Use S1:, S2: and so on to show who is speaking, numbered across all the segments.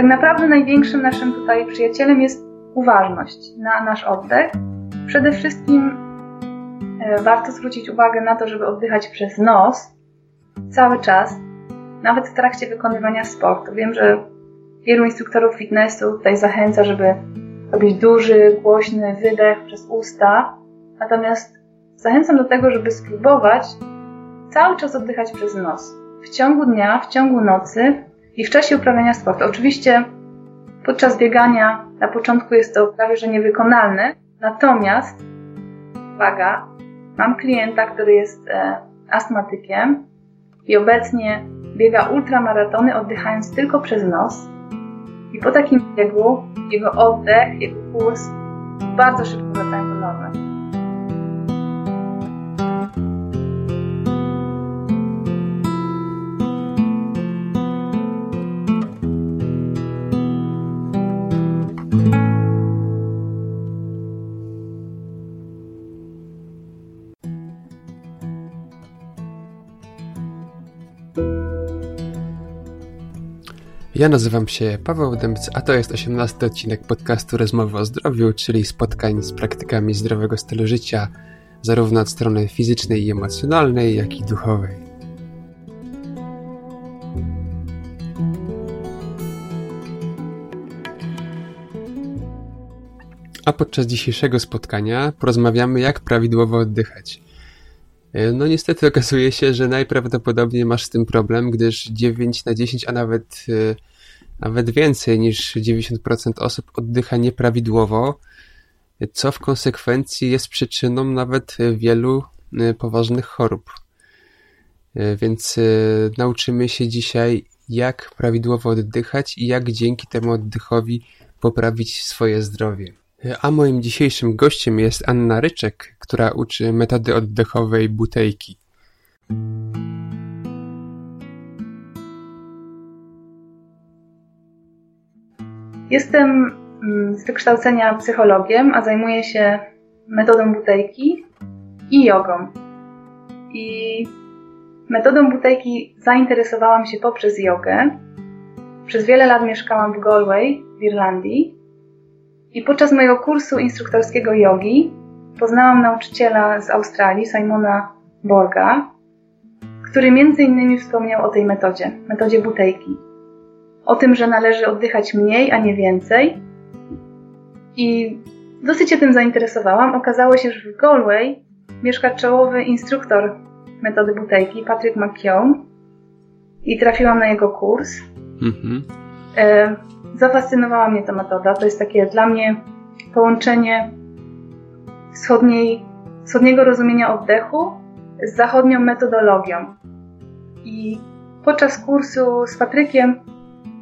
S1: tak naprawdę największym naszym tutaj przyjacielem jest uważność na nasz oddech. Przede wszystkim e, warto zwrócić uwagę na to, żeby oddychać przez nos cały czas, nawet w trakcie wykonywania sportu. Wiem, że wielu instruktorów fitnessu tutaj zachęca, żeby robić duży, głośny wydech przez usta, natomiast zachęcam do tego, żeby spróbować cały czas oddychać przez nos. W ciągu dnia, w ciągu nocy i w czasie uprawiania sportu. Oczywiście podczas biegania na początku jest to prawie że niewykonalne, natomiast, uwaga, mam klienta, który jest e, astmatykiem i obecnie biega ultramaratony oddychając tylko przez nos. I po takim biegu jego oddech, jego puls bardzo szybko wracają do normy.
S2: Ja nazywam się Paweł Dębc, a to jest 18 odcinek podcastu Rozmowy o Zdrowiu, czyli spotkań z praktykami zdrowego stylu życia, zarówno od strony fizycznej i emocjonalnej, jak i duchowej. A podczas dzisiejszego spotkania porozmawiamy, jak prawidłowo oddychać. No niestety okazuje się, że najprawdopodobniej masz z tym problem, gdyż 9 na 10, a nawet, e, nawet więcej niż 90% osób oddycha nieprawidłowo, co w konsekwencji jest przyczyną nawet wielu e, poważnych chorób. Więc nauczymy się dzisiaj, jak prawidłowo oddychać i jak dzięki temu oddechowi poprawić swoje zdrowie. A moim dzisiejszym gościem jest Anna Ryczek, która uczy metody oddechowej butejki.
S1: Jestem mm, z wykształcenia psychologiem, a zajmuję się metodą butejki i jogą. I metodą butejki zainteresowałam się poprzez jogę. Przez wiele lat mieszkałam w Galway w Irlandii i podczas mojego kursu instruktorskiego jogi poznałam nauczyciela z Australii, Simona Borga, który między innymi wspomniał o tej metodzie, metodzie butejki. O tym, że należy oddychać mniej, a nie więcej. I dosyć się tym zainteresowałam. Okazało się, że w Galway mieszka czołowy instruktor metody butejki, Patrick McKeown. I trafiłam na jego kurs. Mhm. E, zafascynowała mnie ta metoda. To jest takie dla mnie połączenie wschodniej, wschodniego rozumienia oddechu z zachodnią metodologią. I podczas kursu z Patrykiem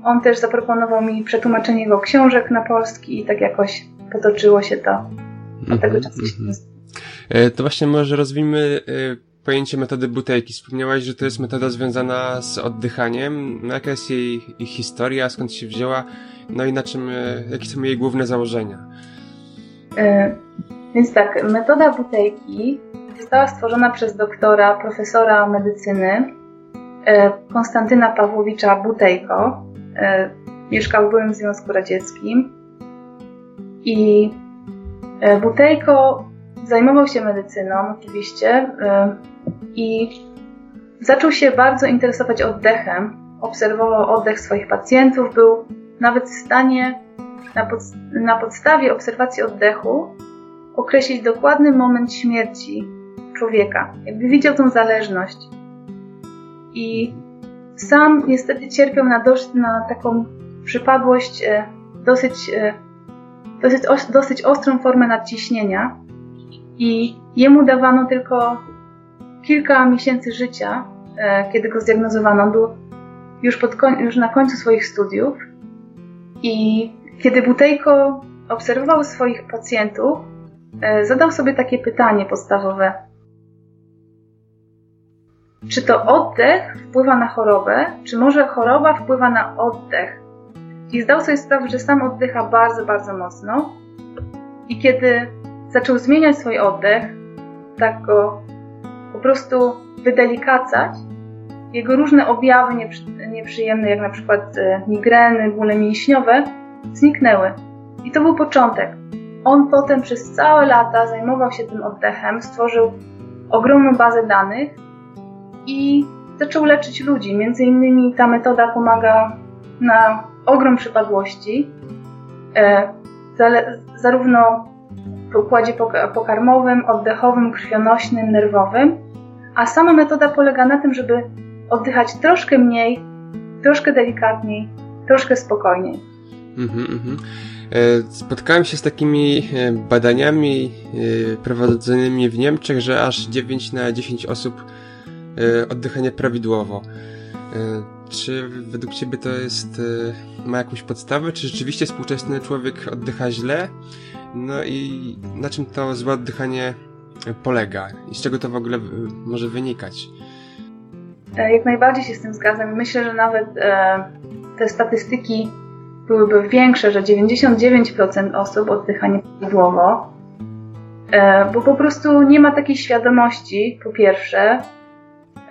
S1: on też zaproponował mi przetłumaczenie jego książek na polski i tak jakoś potoczyło się to. Od tego mm -hmm, czasu się mm
S2: -hmm. To właśnie może rozwijmy e, pojęcie metody butelki. Wspomniałaś, że to jest metoda związana z oddychaniem. No, jaka jest jej, jej historia, skąd się wzięła, no i na czym, e, jakie są jej główne założenia?
S1: Więc tak, metoda butejki została stworzona przez doktora, profesora medycyny e, Konstantyna Pawłowicza Butejko. E, mieszkał w byłym Związku Radzieckim. I e, Butejko zajmował się medycyną oczywiście i zaczął się bardzo interesować oddechem. Obserwował oddech swoich pacjentów, był nawet w stanie na, pod, na podstawie obserwacji oddechu określić dokładny moment śmierci człowieka. Jakby widział tą zależność. I sam niestety cierpiał na, dość, na taką przypadłość e, dosyć, e, dosyć, dosyć ostrą formę nadciśnienia i jemu dawano tylko kilka miesięcy życia, e, kiedy go zdiagnozowano. Był już, pod, już na końcu swoich studiów i kiedy Butejko obserwował swoich pacjentów, zadał sobie takie pytanie podstawowe. Czy to oddech wpływa na chorobę, czy może choroba wpływa na oddech? I zdał sobie sprawę, że sam oddycha bardzo, bardzo mocno. I kiedy zaczął zmieniać swój oddech, tak go po prostu wydelikacać, jego różne objawy nieprzy, nieprzyjemne, jak na przykład e, migreny, bóle mięśniowe, zniknęły. I to był początek. On potem przez całe lata zajmował się tym oddechem, stworzył ogromną bazę danych i zaczął leczyć ludzi. Między innymi ta metoda pomaga na ogrom przypadłości, e, zarówno w układzie pokarmowym, oddechowym, krwionośnym, nerwowym, a sama metoda polega na tym, żeby oddychać troszkę mniej, troszkę delikatniej, troszkę spokojniej. Mhm,
S2: mhm. E, spotkałem się z takimi e, badaniami prowadzonymi w Niemczech, że aż 9 na 10 osób oddycha nieprawidłowo. Czy według Ciebie to jest, ma jakąś podstawę? Czy rzeczywiście współczesny człowiek oddycha źle? No i na czym to złe oddychanie polega? I z czego to w ogóle może wynikać?
S1: Jak najbardziej się z tym zgadzam. Myślę, że nawet te statystyki byłyby większe, że 99% osób oddycha nieprawidłowo, e, bo po prostu nie ma takiej świadomości, po pierwsze,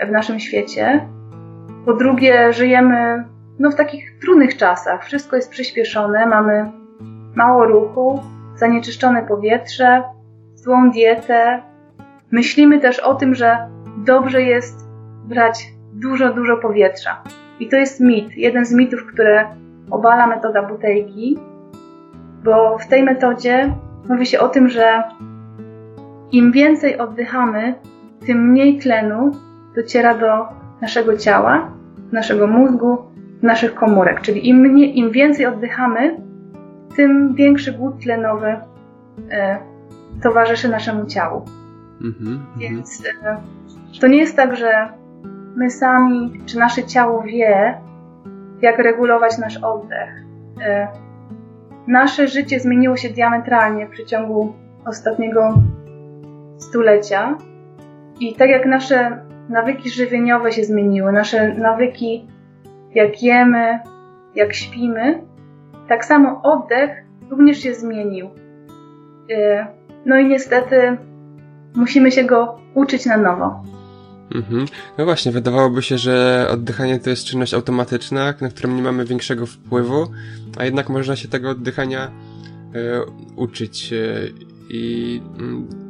S1: w naszym świecie, po drugie, żyjemy no, w takich trudnych czasach. Wszystko jest przyspieszone, mamy mało ruchu, zanieczyszczone powietrze, złą dietę. Myślimy też o tym, że dobrze jest brać dużo, dużo powietrza. I to jest mit, jeden z mitów, które obala metoda butelki, bo w tej metodzie mówi się o tym, że im więcej oddychamy, tym mniej tlenu dociera do naszego ciała, naszego mózgu, naszych komórek. Czyli im, mniej, im więcej oddychamy, tym większy głód tlenowy e, towarzyszy naszemu ciału. Mm-hmm, Więc e, to nie jest tak, że my sami, czy nasze ciało wie, jak regulować nasz oddech. E, nasze życie zmieniło się diametralnie w przeciągu ostatniego stulecia i tak jak nasze nawyki żywieniowe się zmieniły, nasze nawyki jak jemy, jak śpimy, tak samo oddech również się zmienił. E, no i niestety musimy się go uczyć na nowo.
S2: Mhm. No właśnie, wydawałoby się, że oddychanie to jest czynność automatyczna, na którą nie mamy większego wpływu, a jednak można się tego oddychania e, uczyć. E, I mm,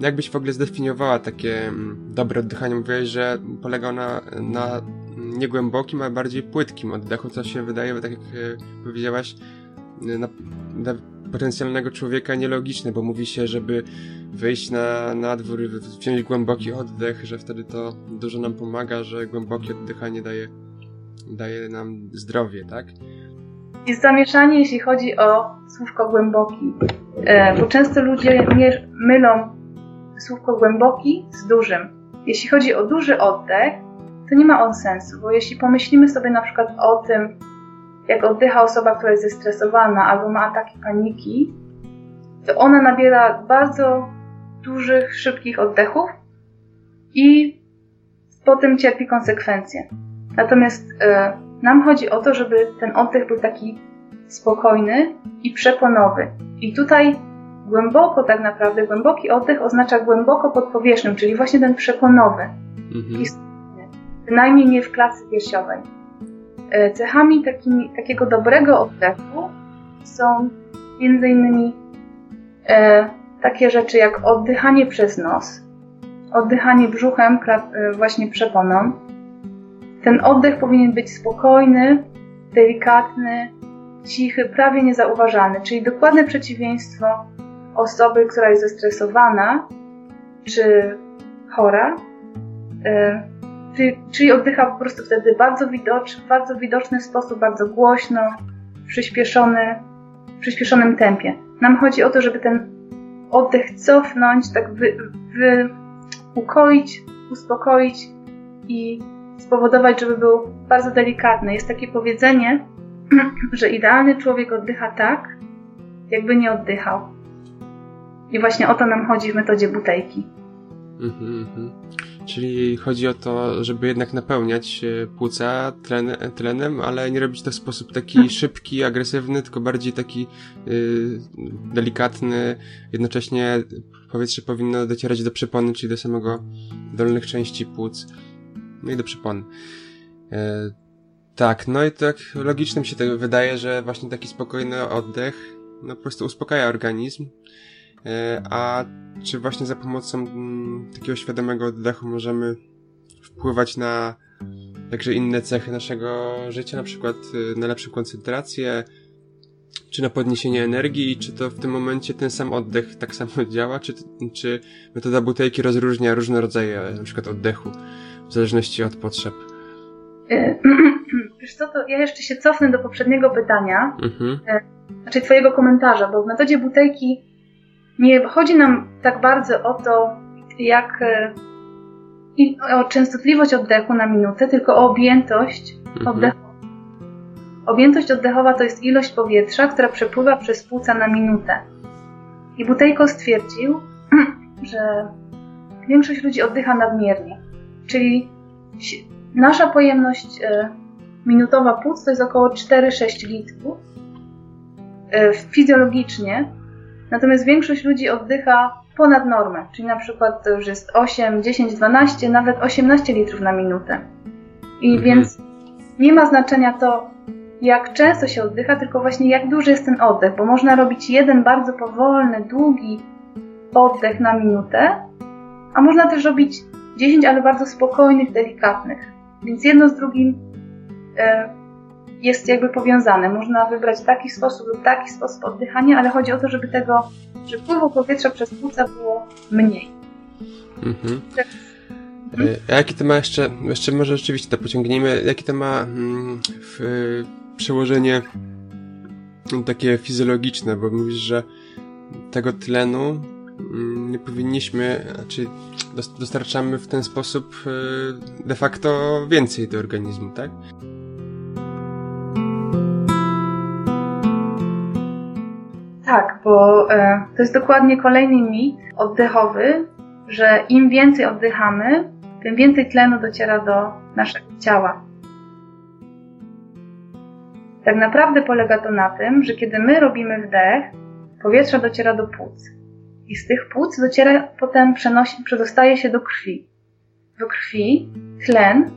S2: jakbyś w ogóle zdefiniowała takie mm, dobre oddychanie? Mówiłeś, że polega ona na niegłębokim, a bardziej płytkim oddechu, co się wydaje, tak jak e, powiedziałaś, na, na potencjalnego człowieka nielogiczne, bo mówi się, żeby wyjść na, na dwór, wziąć głęboki oddech, że wtedy to dużo nam pomaga, że głębokie oddychanie daje, daje nam zdrowie, tak?
S1: Jest zamieszanie, jeśli chodzi o słówko głęboki, e, bo często ludzie mylą słówko głęboki z dużym. Jeśli chodzi o duży oddech, to nie ma on sensu, bo jeśli pomyślimy sobie na przykład o tym, jak oddycha osoba, która jest zestresowana albo ma ataki paniki, to ona nabiera bardzo dużych, szybkich oddechów i potem cierpi konsekwencje. Natomiast e, nam chodzi o to, żeby ten oddech był taki spokojny i przeponowy. I tutaj głęboko tak naprawdę, głęboki oddech oznacza głęboko pod powierzchnią, czyli właśnie ten przeponowy. Mhm. Bynajmniej nie w klatce piersiowej. E, cechami takiego dobrego oddechu są między innymi e, takie rzeczy jak oddychanie przez nos, oddychanie brzuchem, e, właśnie przeponą. Ten oddech powinien być spokojny, delikatny, cichy, prawie niezauważalny, czyli dokładne przeciwieństwo osoby, która jest zestresowana czy chora, e, czyli oddycha po prostu wtedy bardzo widoczny, w bardzo widoczny sposób, bardzo głośno, przyspieszony, w przyspieszonym tempie. Nam chodzi o to, żeby ten oddech cofnąć, tak wy, wy ukoić, uspokoić i spowodować, żeby był bardzo delikatny. Jest takie powiedzenie, że idealny człowiek oddycha tak, jakby nie oddychał. I właśnie o to nam chodzi w metodzie butejki. Mm -hmm.
S2: Czyli chodzi o to, żeby jednak napełniać e, płuca tlen, tlenem, ale nie robić to w sposób taki hmm. szybki, agresywny, tylko bardziej taki yy, delikatny. Jednocześnie powietrze powinno docierać do przepony, czyli do samego dolnych części płuc. no i do przypon. E, tak, no i tak logicznym się tego wydaje, że właśnie taki spokojny oddech no po prostu uspokaja organizm. E, a czy właśnie za pomocą mm, takiego świadomego oddechu możemy wpływać na także inne cechy naszego życia, na przykład y, na lepszą koncentrację, czy na podniesienie energii, czy to w tym momencie ten sam oddech tak samo działa, czy, czy metoda butelki rozróżnia różne rodzaje na przykład oddechu, w zależności od potrzeb?
S1: Wiesz co, to ja jeszcze się cofnę do poprzedniego pytania, mhm. Znaczy twojego komentarza, bo w metodzie butelki nie chodzi nam tak bardzo o to, jak o częstotliwość oddechu na minutę, tylko o objętość mhm. oddechu. Objętość oddechowa to jest ilość powietrza, która przepływa przez płuca na minutę. I Butejko stwierdził, że większość ludzi oddycha nadmiernie. Czyli nasza pojemność e, minutowa płuc to jest około 4-6 litrów e, fizjologicznie, natomiast większość ludzi oddycha ponad normę, czyli na przykład to już jest 8, 10, 12, nawet 18 litrów na minutę. I mhm. więc nie ma znaczenia to, jak często się oddycha, tylko właśnie jak duży jest ten oddech, bo można robić jeden bardzo powolny, długi oddech na minutę, a można też robić 10, ale bardzo spokojnych, delikatnych. Więc jedno z drugim e, jest jakby powiązane. Można wybrać taki sposób lub taki sposób oddychania, ale chodzi o to, żeby tego, żeby wpływu powietrza przez płuca było mniej. Mhm.
S2: Tak. Mhm. A jaki to ma jeszcze, jeszcze może rzeczywiście to pociągniemy, jakie to ma mm, w, przełożenie takie fizjologiczne, bo mówisz, że tego tlenu mm, nie powinniśmy, znaczy dostarczamy w ten sposób y, de facto więcej do organizmu, tak?
S1: Tak, bo e, to jest dokładnie kolejny mit oddechowy, że im więcej oddychamy, tym więcej tlenu dociera do naszego ciała. Tak naprawdę polega to na tym, że kiedy my robimy wdech, powietrze dociera do płuc. I z tych płuc dociera, potem przenosi, przedostaje się do krwi. W krwi tlen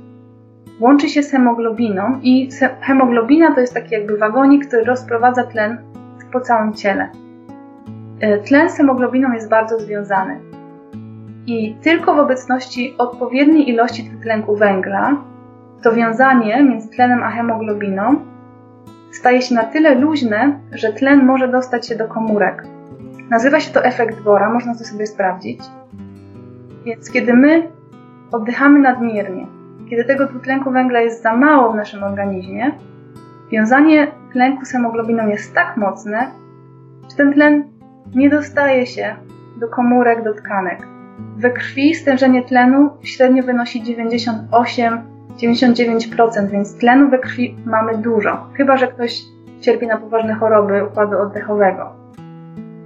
S1: łączy się z hemoglobiną i hemoglobina to jest taki jakby wagonik, który rozprowadza tlen po całym ciele. E, tlen z hemoglobiną jest bardzo związany. I tylko w obecności odpowiedniej ilości dwutlenku węgla to wiązanie między tlenem a hemoglobiną staje się na tyle luźne, że tlen może dostać się do komórek. Nazywa się to efekt Bora, można to sobie sprawdzić. Więc kiedy my oddychamy nadmiernie, kiedy tego dwutlenku węgla jest za mało w naszym organizmie, wiązanie tlenku z hemoglobiną jest tak mocne, że ten tlen nie dostaje się do komórek, do tkanek. We krwi stężenie tlenu średnio wynosi 98-99%, więc tlenu we krwi mamy dużo, chyba że ktoś cierpi na poważne choroby układu oddechowego.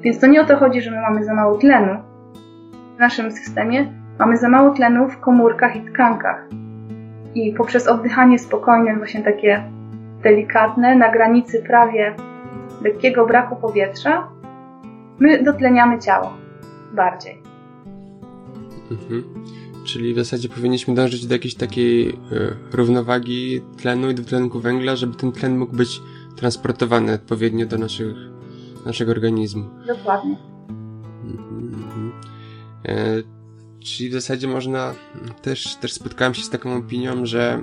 S1: Więc to nie o to chodzi, że my mamy za mało tlenu w naszym systemie, mamy za mało tlenu w komórkach i tkankach. I poprzez oddychanie spokojne, właśnie takie delikatne, na granicy prawie lekkiego braku powietrza, my dotleniamy ciało bardziej.
S2: Mhm. Czyli w zasadzie powinniśmy dążyć do jakiejś takiej y, równowagi tlenu i dwutlenku węgla, żeby ten tlen mógł być transportowany odpowiednio do naszych, naszego organizmu.
S1: Dokładnie.
S2: Mhm. E, czyli w zasadzie można, też, też spotkałem się z taką opinią, że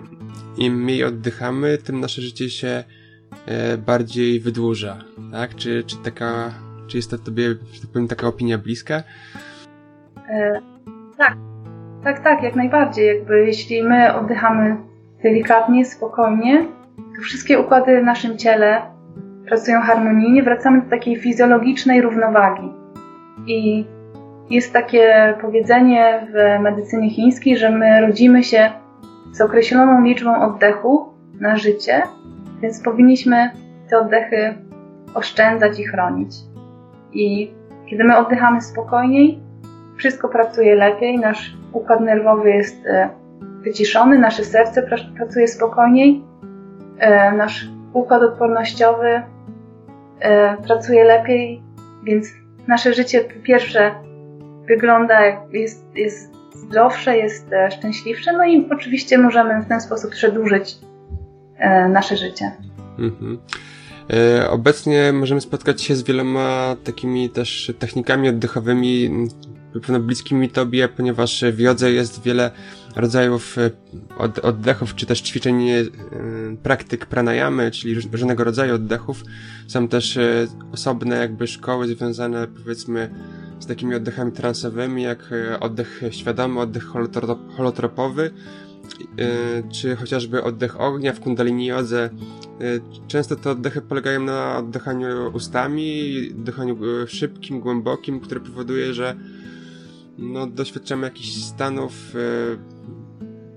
S2: im mniej oddychamy, tym nasze życie się e, bardziej wydłuża, tak? Czy, czy taka, czy jest to tobie, że tak powiem, taka opinia bliska?
S1: E, tak, tak, tak, jak najbardziej. Jakby jeśli my oddychamy delikatnie, spokojnie, to wszystkie układy w naszym ciele pracują harmonijnie, wracamy do takiej fizjologicznej równowagi. I jest takie powiedzenie w medycynie chińskiej, że my rodzimy się z określoną liczbą oddechu na życie, więc powinniśmy te oddechy oszczędzać i chronić. I kiedy my oddychamy spokojniej, wszystko pracuje lepiej, nasz układ nerwowy jest e, wyciszony, nasze serce pracuje spokojniej, e, nasz układ odpornościowy e, pracuje lepiej, więc nasze życie po pierwsze wygląda, jest, jest zdrowsze, jest szczęśliwsze, no i oczywiście możemy w ten sposób przedłużyć nasze życie. Mhm.
S2: Obecnie możemy spotkać się z wieloma takimi też technikami oddechowymi, pewno bliskimi tobie, ponieważ w jodze jest wiele rodzajów e, oddechów, czy też ćwiczeń, e, praktyk pranayamy, czyli różnego rodzaju oddechów. Są też e, osobne jakby szkoły związane powiedzmy z takimi oddechami transowymi, jak oddech świadomy, oddech holotropowy, czy chociażby oddech ognia w kundalini jodze. Często te oddechy polegają na oddychaniu ustami, oddychaniu szybkim, głębokim, które powoduje, że no, doświadczamy jakichś stanów, e,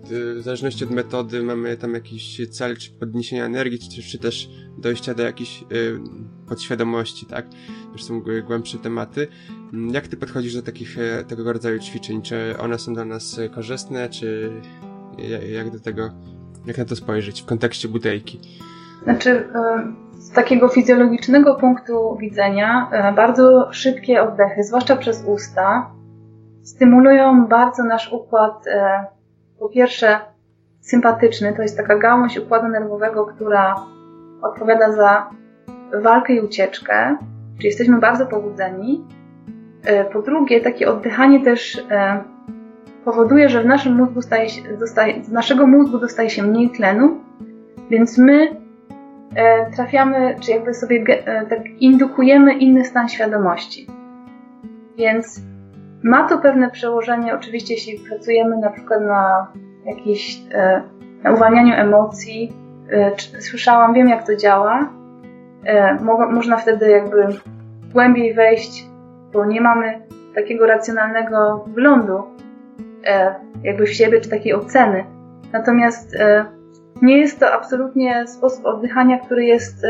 S2: w zależności od metody mamy tam jakiś cel, czy podniesienia energii, czy, czy też dojścia do jakiejś e, podświadomości, tak? Już są głębsze tematy. Mm, jak ty podchodzisz do takich, e, tego rodzaju ćwiczeń? Czy one są dla nas korzystne, czy jak do tego, jak na to spojrzeć w kontekście butelki?
S1: Znaczy, z takiego fizjologicznego punktu widzenia, bardzo szybkie oddechy, zwłaszcza przez usta, stymulują bardzo nasz układ, e, po pierwsze sympatyczny, to jest taka gałąź układu nerwowego, która odpowiada za walkę i ucieczkę, czyli jesteśmy bardzo pobudzeni. E, po drugie, takie oddychanie też e, powoduje, że w naszym mózgu staje się, dostaje, z naszego mózgu dostaje się mniej tlenu, więc my trafiamy, czy jakby sobie tak indukujemy inny stan świadomości. Więc ma to pewne przełożenie, oczywiście, jeśli pracujemy na przykład na e, na uwalnianiu emocji. E, słyszałam, wiem jak to działa. E, można wtedy jakby głębiej wejść, bo nie mamy takiego racjonalnego wglądu jakby w siebie, czy takiej oceny. Natomiast nie jest to absolutnie sposób oddychania, który jest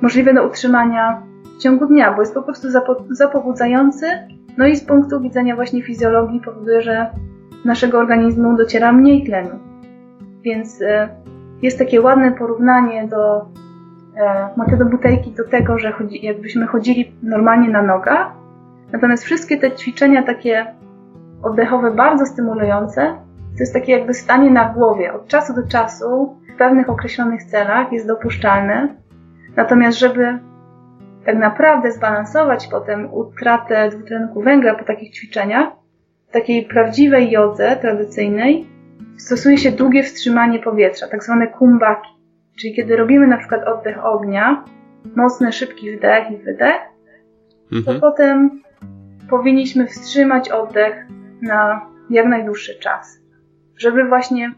S1: możliwy do utrzymania w ciągu dnia, bo jest po prostu zapobudzający no i z punktu widzenia właśnie fizjologii powoduje, że naszego organizmu dociera mniej tlenu. Więc e, jest takie ładne porównanie do e, do butelki do tego, że chodzi, jakbyśmy chodzili normalnie na nogach. Natomiast wszystkie te ćwiczenia takie oddechowe, bardzo stymulujące, to jest takie jakby stanie na głowie. Od czasu do czasu w pewnych określonych celach jest dopuszczalne. Natomiast żeby tak naprawdę zbalansować potem utratę dwutlenku węgla po takich ćwiczeniach, w takiej prawdziwej jodze tradycyjnej stosuje się długie wstrzymanie powietrza, tak zwane kumbaki. Czyli kiedy robimy na przykład oddech ognia, mocny, szybki wdech i wydech, mhm. to potem powinniśmy wstrzymać oddech na jak najdłuższy czas, żeby właśnie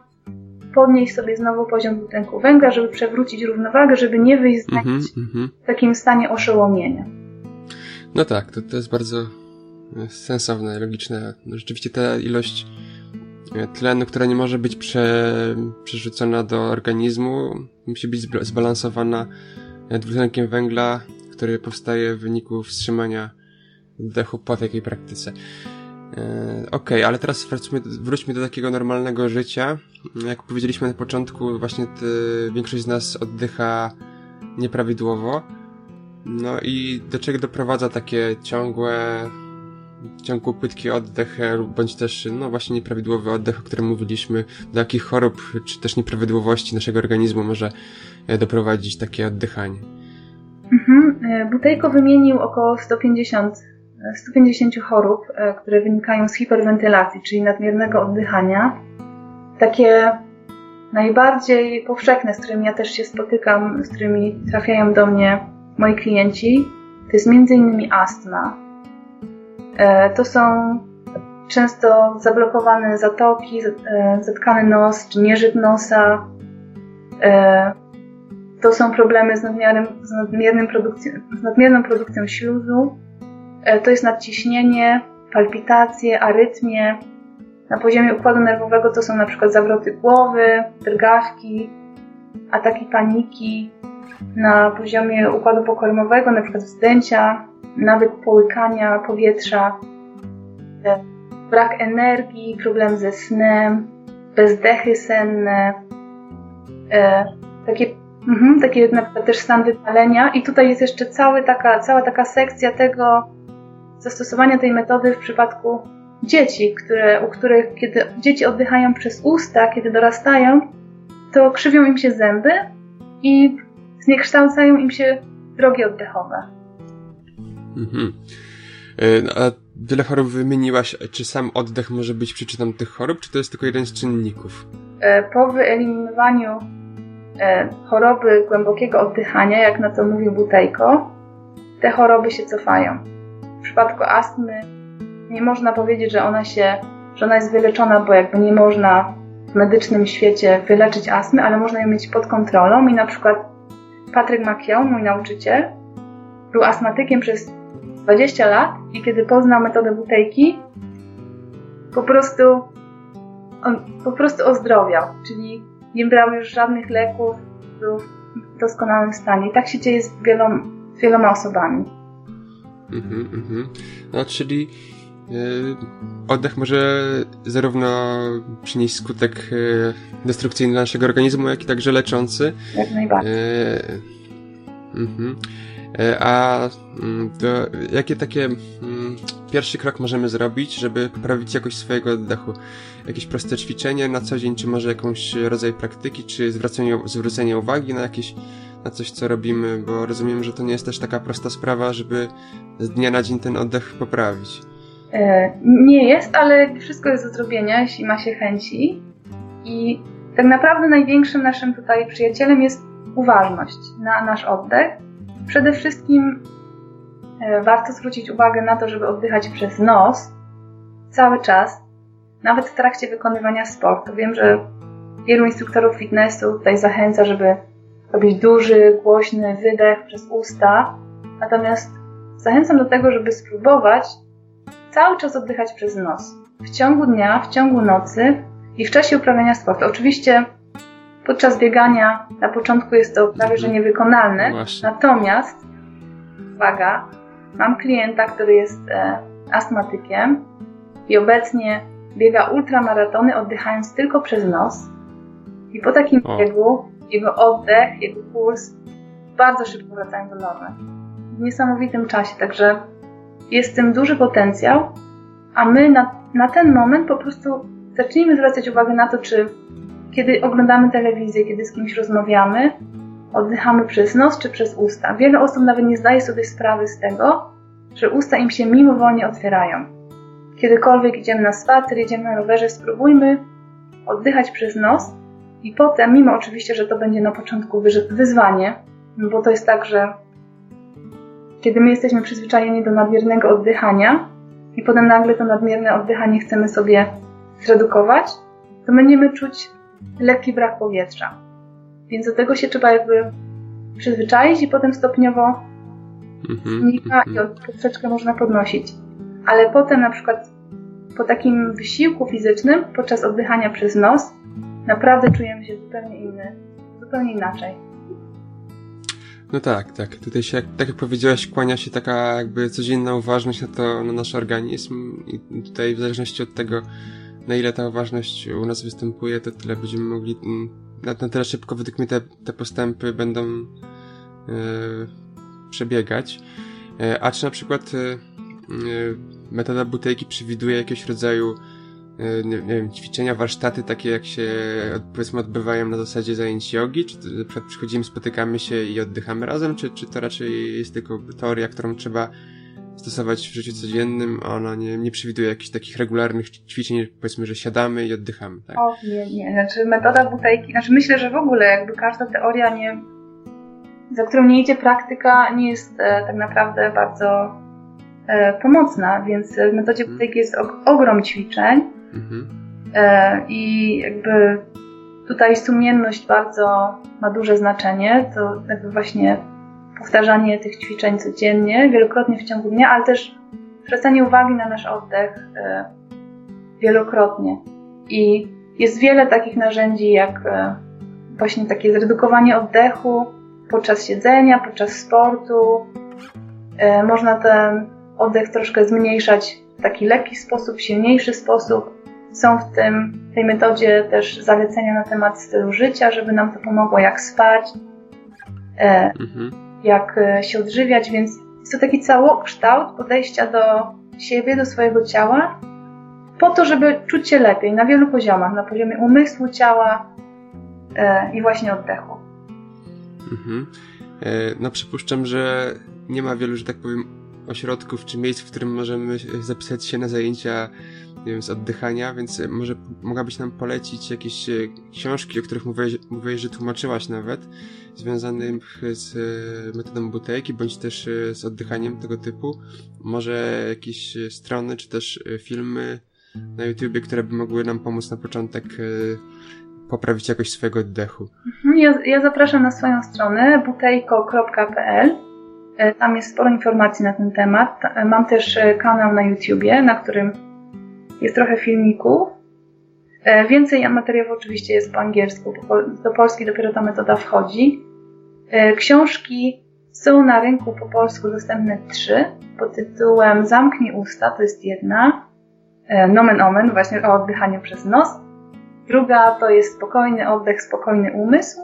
S1: podnieść sobie znowu poziom dwutlenku węgla, żeby przewrócić równowagę, żeby nie wyjść mm -hmm, w takim stanie oszołomienia.
S2: No tak, to, to jest bardzo e, sensowne, logiczne. No, rzeczywiście ta ilość e, tlenu, która nie może być prze, przerzucona do organizmu, musi być zbalansowana e, dwutlenkiem węgla, który powstaje w wyniku wstrzymania oddechu po takiej praktyce. Okej, okay, ale teraz wróćmy, wróćmy do takiego normalnego życia. Jak powiedzieliśmy na początku, właśnie ty, większość z nas oddycha nieprawidłowo. No i do czego doprowadza takie ciągłe, ciągły płytki oddech, bądź też, no właśnie nieprawidłowy oddech, o którym mówiliśmy, do jakich chorób, czy też nieprawidłowości naszego organizmu może e, doprowadzić takie oddychanie?
S1: Mhm. E, Butejko wymienił około 150 150 chorób, e, które wynikają z hiperwentylacji, czyli nadmiernego oddychania. Takie najbardziej powszechne, z którymi ja też się spotykam, z którymi trafiają do mnie moi klienci, to jest m.in. astma. E, to są często zablokowane zatoki, e, zatkany nos czy nieżyt nosa. To są problemy z, nadmiarem, z, nadmiernym produkcją, z nadmierną produkcją śluzu to jest nadciśnienie, palpitacje, arytmie. Na poziomie układu nerwowego to są na przykład zawroty głowy, drgawki, ataki paniki. Na poziomie układu pokarmowego na przykład wzdęcia, nawyk połykania powietrza, e, brak energii, problem ze snem, bezdechy senne, e, takie, mhm, takie na przykład też stan wypalenia. I tutaj jest jeszcze cały taka, cała taka sekcja tego, zastosowania tej metody w przypadku dzieci, które, u których, kiedy dzieci oddychają przez usta, kiedy dorastają, to krzywią im się zęby i zniekształcają im się drogi oddechowe.
S2: Mhm. E, no, a wiele chorób wymieniłaś. Czy sam oddech może być przyczyną tych chorób, czy to jest tylko jeden z czynników?
S1: E, po wyeliminowaniu e, choroby głębokiego oddychania, jak na to mówił Butejko, te choroby się cofają. W przypadku astmy nie można powiedzieć, że ona się, że ona jest wyleczona, bo jakby nie można w medycznym świecie wyleczyć astmy, ale można ją mieć pod kontrolą i na przykład Patryk Macchio, mój nauczyciel, był astmatykiem przez 20 lat i kiedy poznał metodę butejki, po prostu on po prostu ozdrowiał, czyli nie brał już żadnych leków, był w doskonałym stanie. I tak się dzieje z, wieloma, z wieloma osobami.
S2: Mhm, mhm. No, czyli yy, oddech może zarówno przynieść skutek yy, destrukcyjny dla naszego organizmu, jak i także leczący.
S1: Jak najbardziej.
S2: Yy, mhm. A mm, jakie takie mm, pierwszy krok możemy zrobić, żeby poprawić jakość swojego oddechu? Jakieś proste ćwiczenie na co dzień, czy może jakąś rodzaj praktyki, czy zwrócenie uwagi na jakieś na coś, co robimy, bo rozumiem, że to nie jest też taka prosta sprawa, żeby z dnia na dzień ten oddech poprawić.
S1: E, nie jest, ale wszystko jest do zrobienia, jeśli ma się chęci. I tak naprawdę największym naszym tutaj przyjacielem jest uważność na nasz oddech. Przede wszystkim e, warto zwrócić uwagę na to, żeby oddychać przez nos cały czas, nawet w trakcie wykonywania sportu. Wiem, że wielu instruktorów fitnessu tutaj zachęca, żeby robić duży, głośny wydech przez usta, natomiast zachęcam do tego, żeby spróbować cały czas oddychać przez nos. W ciągu dnia, w ciągu nocy i w czasie uprawiania sportu. Oczywiście podczas biegania na początku jest to prawie że niewykonalne, Właśnie. natomiast uwaga, mam klienta, który jest e, astmatykiem i obecnie biega ultramaratony oddychając tylko przez nos i po takim o. biegu jego oddech, jego puls bardzo szybko wracają do normy. W niesamowitym czasie, także jest w tym duży potencjał, a my na, na ten moment po prostu zacznijmy zwracać uwagę na to, czy kiedy oglądamy telewizję, kiedy z kimś rozmawiamy, oddychamy przez nos czy przez usta. Wiele osób nawet nie zdaje sobie sprawy z tego, że usta im się mimowolnie otwierają. Kiedykolwiek idziemy na spacer, jedziemy na rowerze, spróbujmy oddychać przez nos i potem, mimo oczywiście, że to będzie na początku wyzwanie, bo to jest tak, że kiedy my jesteśmy przyzwyczajeni do nadmiernego oddychania i potem nagle to nadmierne oddychanie chcemy sobie zredukować, to będziemy czuć lekki brak powietrza. Więc do tego się trzeba jakby przyzwyczaić i potem stopniowo mhm, znika i mhm. troszeczkę można podnosić. Ale potem na przykład po takim wysiłku fizycznym, podczas oddychania przez nos, naprawdę czujemy się zupełnie inny, zupełnie inaczej.
S2: No tak, tak. Tutaj się, tak jak powiedziałaś, kłania się taka jakby codzienna uważność na to, na nasz organizm i tutaj w zależności od tego, na ile ta uważność u nas występuje, to tyle będziemy mogli, mm, na, na tyle szybko według mnie te, te postępy będą e, przebiegać. E, a czy na przykład e, metoda butejki przewiduje jakiegoś rodzaju nie, nie, wiem, ćwiczenia, warsztaty takie jak się powiedzmy odbywają na zasadzie zajęć jogi, czy na przykład przychodzimy, spotykamy się i oddychamy razem, czy, czy to raczej jest tylko teoria, którą trzeba stosować w życiu codziennym, a ona nie, nie przewiduje jakichś takich regularnych ćwiczeń, powiedzmy, że siadamy i oddychamy, tak?
S1: O, nie, nie. Znaczy metoda butejki, znaczy myślę, że w ogóle jakby każda teoria nie, za którą nie idzie praktyka, nie jest e, tak naprawdę bardzo e, pomocna, więc w metodzie mhm. butejki jest ogrom ćwiczeń, Mhm. E, I jakby tutaj sumienność bardzo ma duże znaczenie. To jakby właśnie powtarzanie tych ćwiczeń codziennie, wielokrotnie w ciągu dnia, ale też zwracanie uwagi na nasz oddech e, wielokrotnie. I jest wiele takich narzędzi, jak e, właśnie takie zredukowanie oddechu podczas siedzenia, podczas sportu. Można ten oddech troszkę zmniejszać taki lekki sposób, silniejszy sposób. Są w tym, tej metodzie też zalecenia na temat stylu życia, żeby nam to pomogło, jak spać, e, mhm. jak e, się odżywiać, więc jest to taki całokształt podejścia do siebie, do swojego ciała po to, żeby czuć się lepiej na wielu poziomach, na poziomie umysłu, ciała e, i właśnie oddechu.
S2: Mhm. No przypuszczam, że nie ma wielu, że tak powiem, ośrodków czy miejsc, w którym możemy zapisać się na zajęcia nie wiem, z oddychania, więc może mogłabyś nam polecić jakieś e, książki, o których mówiłeś, mówiłeś że tłumaczyłaś nawet, związanych z e, metodą butejki, bądź też e, z oddychaniem tego typu. Może jakieś strony, czy też filmy na YouTubie, które by mogły nam pomóc na początek poprawić jakość swojego oddechu.
S1: Mhm, ja, ja zapraszam na swoją stronę butejko.pl tam jest sporo informacji na ten temat. Mam też kanał na YouTubie, na którym jest trochę filmików. E, więcej materiałów oczywiście jest po angielsku, do Polski dopiero ta metoda wchodzi. E, książki są na rynku po polsku dostępne trzy pod tytułem Zamknij usta, to jest jedna. E, nomen omen, właśnie o oddychaniu przez nos. Druga to jest spokojny oddech, spokojny umysł.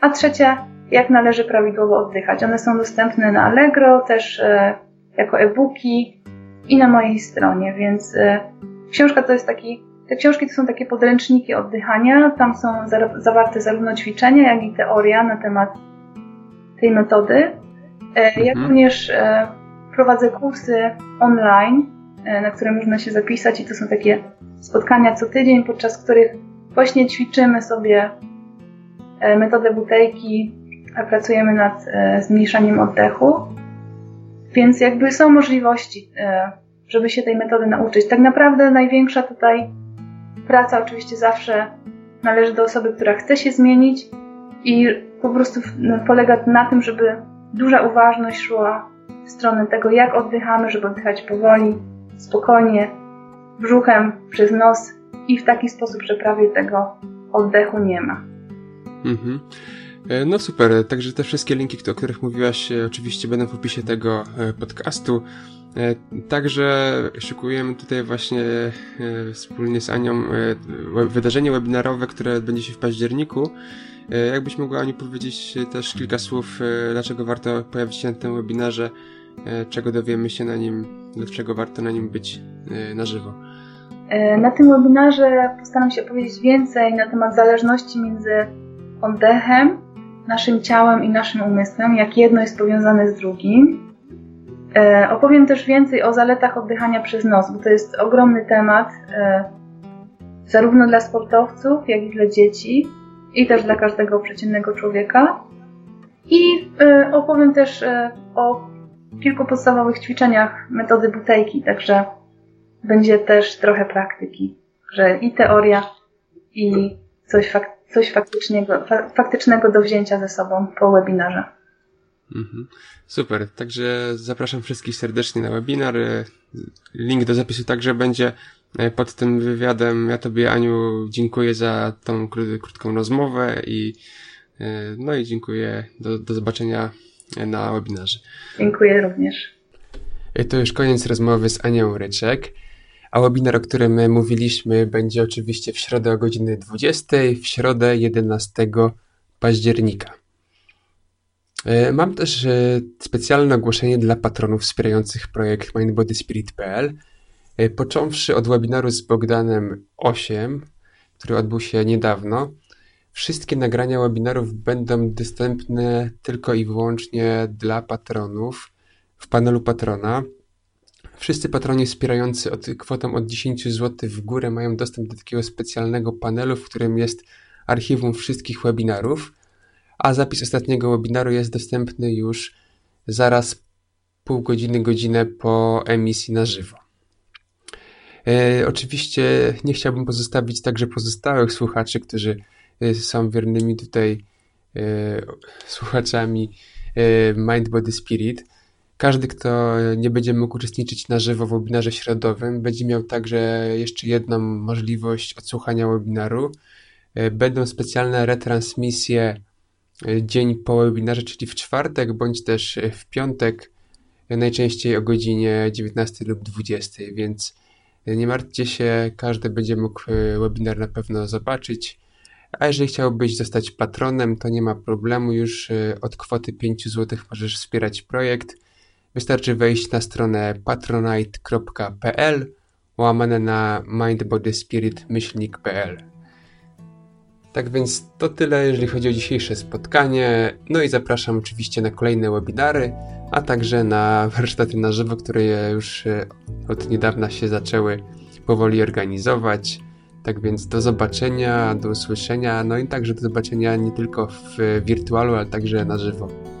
S1: A trzecia, jak należy prawidłowo oddychać. One są dostępne na Allegro, też jako e-booki i na mojej stronie, więc e, książka to jest taki, te książki to są takie podręczniki oddychania, tam są zawarte zarówno ćwiczenia, jak i teoria na temat tej metody. E, jak mhm. również e, prowadzę kursy online, na które można się zapisać i to są takie spotkania co tydzień, podczas których właśnie ćwiczymy sobie metodę butejki, pracujemy nad zmniejszaniem oddechu. Więc jakby są możliwości, e, żeby się tej metody nauczyć. Tak naprawdę największa tutaj praca oczywiście zawsze należy do osoby, która chce się zmienić i po prostu no, polega na tym, żeby duża uważność szła w stronę tego, jak oddychamy, żeby oddychać powoli, spokojnie, brzuchem, przez nos i w taki sposób, że prawie tego oddechu nie ma. Mhm.
S2: E, no super, także te wszystkie linki, o których mówiłaś, e, oczywiście będą w opisie tego e, podcastu. Także szykujemy tutaj właśnie wspólnie z Anią wydarzenie webinarowe, które będzie się w październiku. Jakbyś mogła Ani powiedzieć też kilka słów, dlaczego warto pojawić się na tym webinarze, czego dowiemy się na nim, dlaczego warto na nim być na żywo.
S1: Na tym webinarze postaram się opowiedzieć więcej na temat zależności między oddechem naszym ciałem i naszym umysłem, jak jedno jest powiązane z drugim. E, opowiem też więcej o zaletach oddychania przez nos, bo to jest ogromny temat, e, zarówno dla sportowców, jak i dla dzieci, i też dla każdego przeciętnego człowieka. I e, opowiem też o kilku podstawowych ćwiczeniach metody butejki, także będzie też trochę praktyki, że i teoria, i coś fak coś faktycznego, faktycznego do wzięcia ze sobą po webinarze.
S2: Mhm. Super, także zapraszam wszystkich serdecznie na webinar. Link do zapisu także będzie e, pod tym wywiadem. Ja Tobie, Aniu, dziękuję za tą krótką rozmowę i e, no i dziękuję. Do, do zobaczenia na webinarze.
S1: Dziękuję również.
S2: E, to już koniec rozmowy z Anią Ryczek. A webinar, o którym mówiliśmy, będzie oczywiście w środę o godzinie 20, w środę 11 października. E, mam też e, specjalne ogłoszenie dla patronów wspierających projekt mindbodyspirit.pl. E, począwszy od webinaru z Bogdanem 8, który odbył się niedawno, wszystkie nagrania webinarów będą dostępne tylko i wyłącznie dla patronów w panelu patrona. Wszyscy patroni wspierający od kwotą od 10 zł w górę mają dostęp do takiego specjalnego panelu, w którym jest archiwum wszystkich webinarów, a zapis ostatniego webinaru jest dostępny już zaraz pół godziny, godzinę po emisji na żywo. E, oczywiście nie chciałbym pozostawić także pozostałych słuchaczy, którzy e, są wiernymi tutaj e, słuchaczami e, Mind Body Spirit. Każdy, kto nie będzie mógł uczestniczyć na żywo w webinarze środowym, będzie miał także jeszcze jedną możliwość odsłuchania webinaru. E, będą specjalne retransmisje e, dzień po webinarze, czyli w czwartek bądź też w piątek, e, najczęściej o godzinie 19 lub 20, więc nie martwcie się, każdy będzie mógł webinar na pewno zobaczyć. A jeżeli chciałbyś zostać patronem, to nie ma problemu, już od kwoty 5 zł możesz wspierać projekt. Wystarczy wejść na stronę patronite.pl łamane na mindbodyspirit.pl. Tak więc to tyle, jeżeli chodzi o dzisiejsze spotkanie. No i zapraszam oczywiście na kolejne webinary, a także na warsztaty na żywo, które już e, od niedawna się zaczęły powoli organizować. Tak więc do zobaczenia, do usłyszenia, no i także do zobaczenia nie tylko w wirtualu, ale także na żywo.